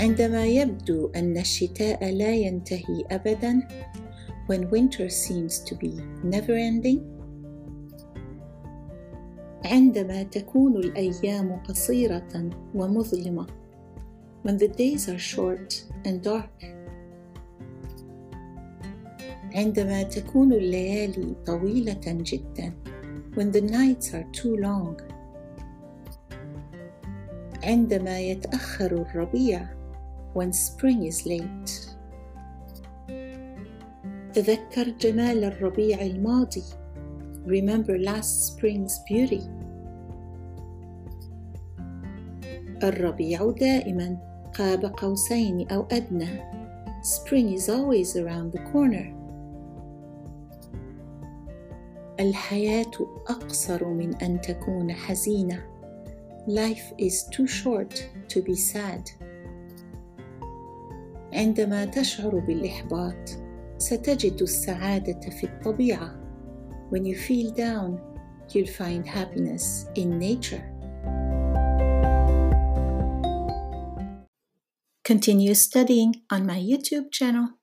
عندما يبدو أن الشتاء لا ينتهي أبداً when winter seems to be never ending عندما تكون الأيام قصيرة ومظلمة when the days are short and dark عندما تكون الليالي طويلة جدا when the nights are too long عندما يتأخر الربيع when spring is late تذكر جمال الربيع الماضي remember last spring's beauty الربيع دائما قاب قوسين أو أدنى spring is always around the corner الحياة أقصر من أن تكون حزينة Life is too short to be sad عندما تشعر بالإحباط ستجد السعادة في الطبيعة When you feel down, you'll find happiness in nature. Continue studying on my YouTube channel.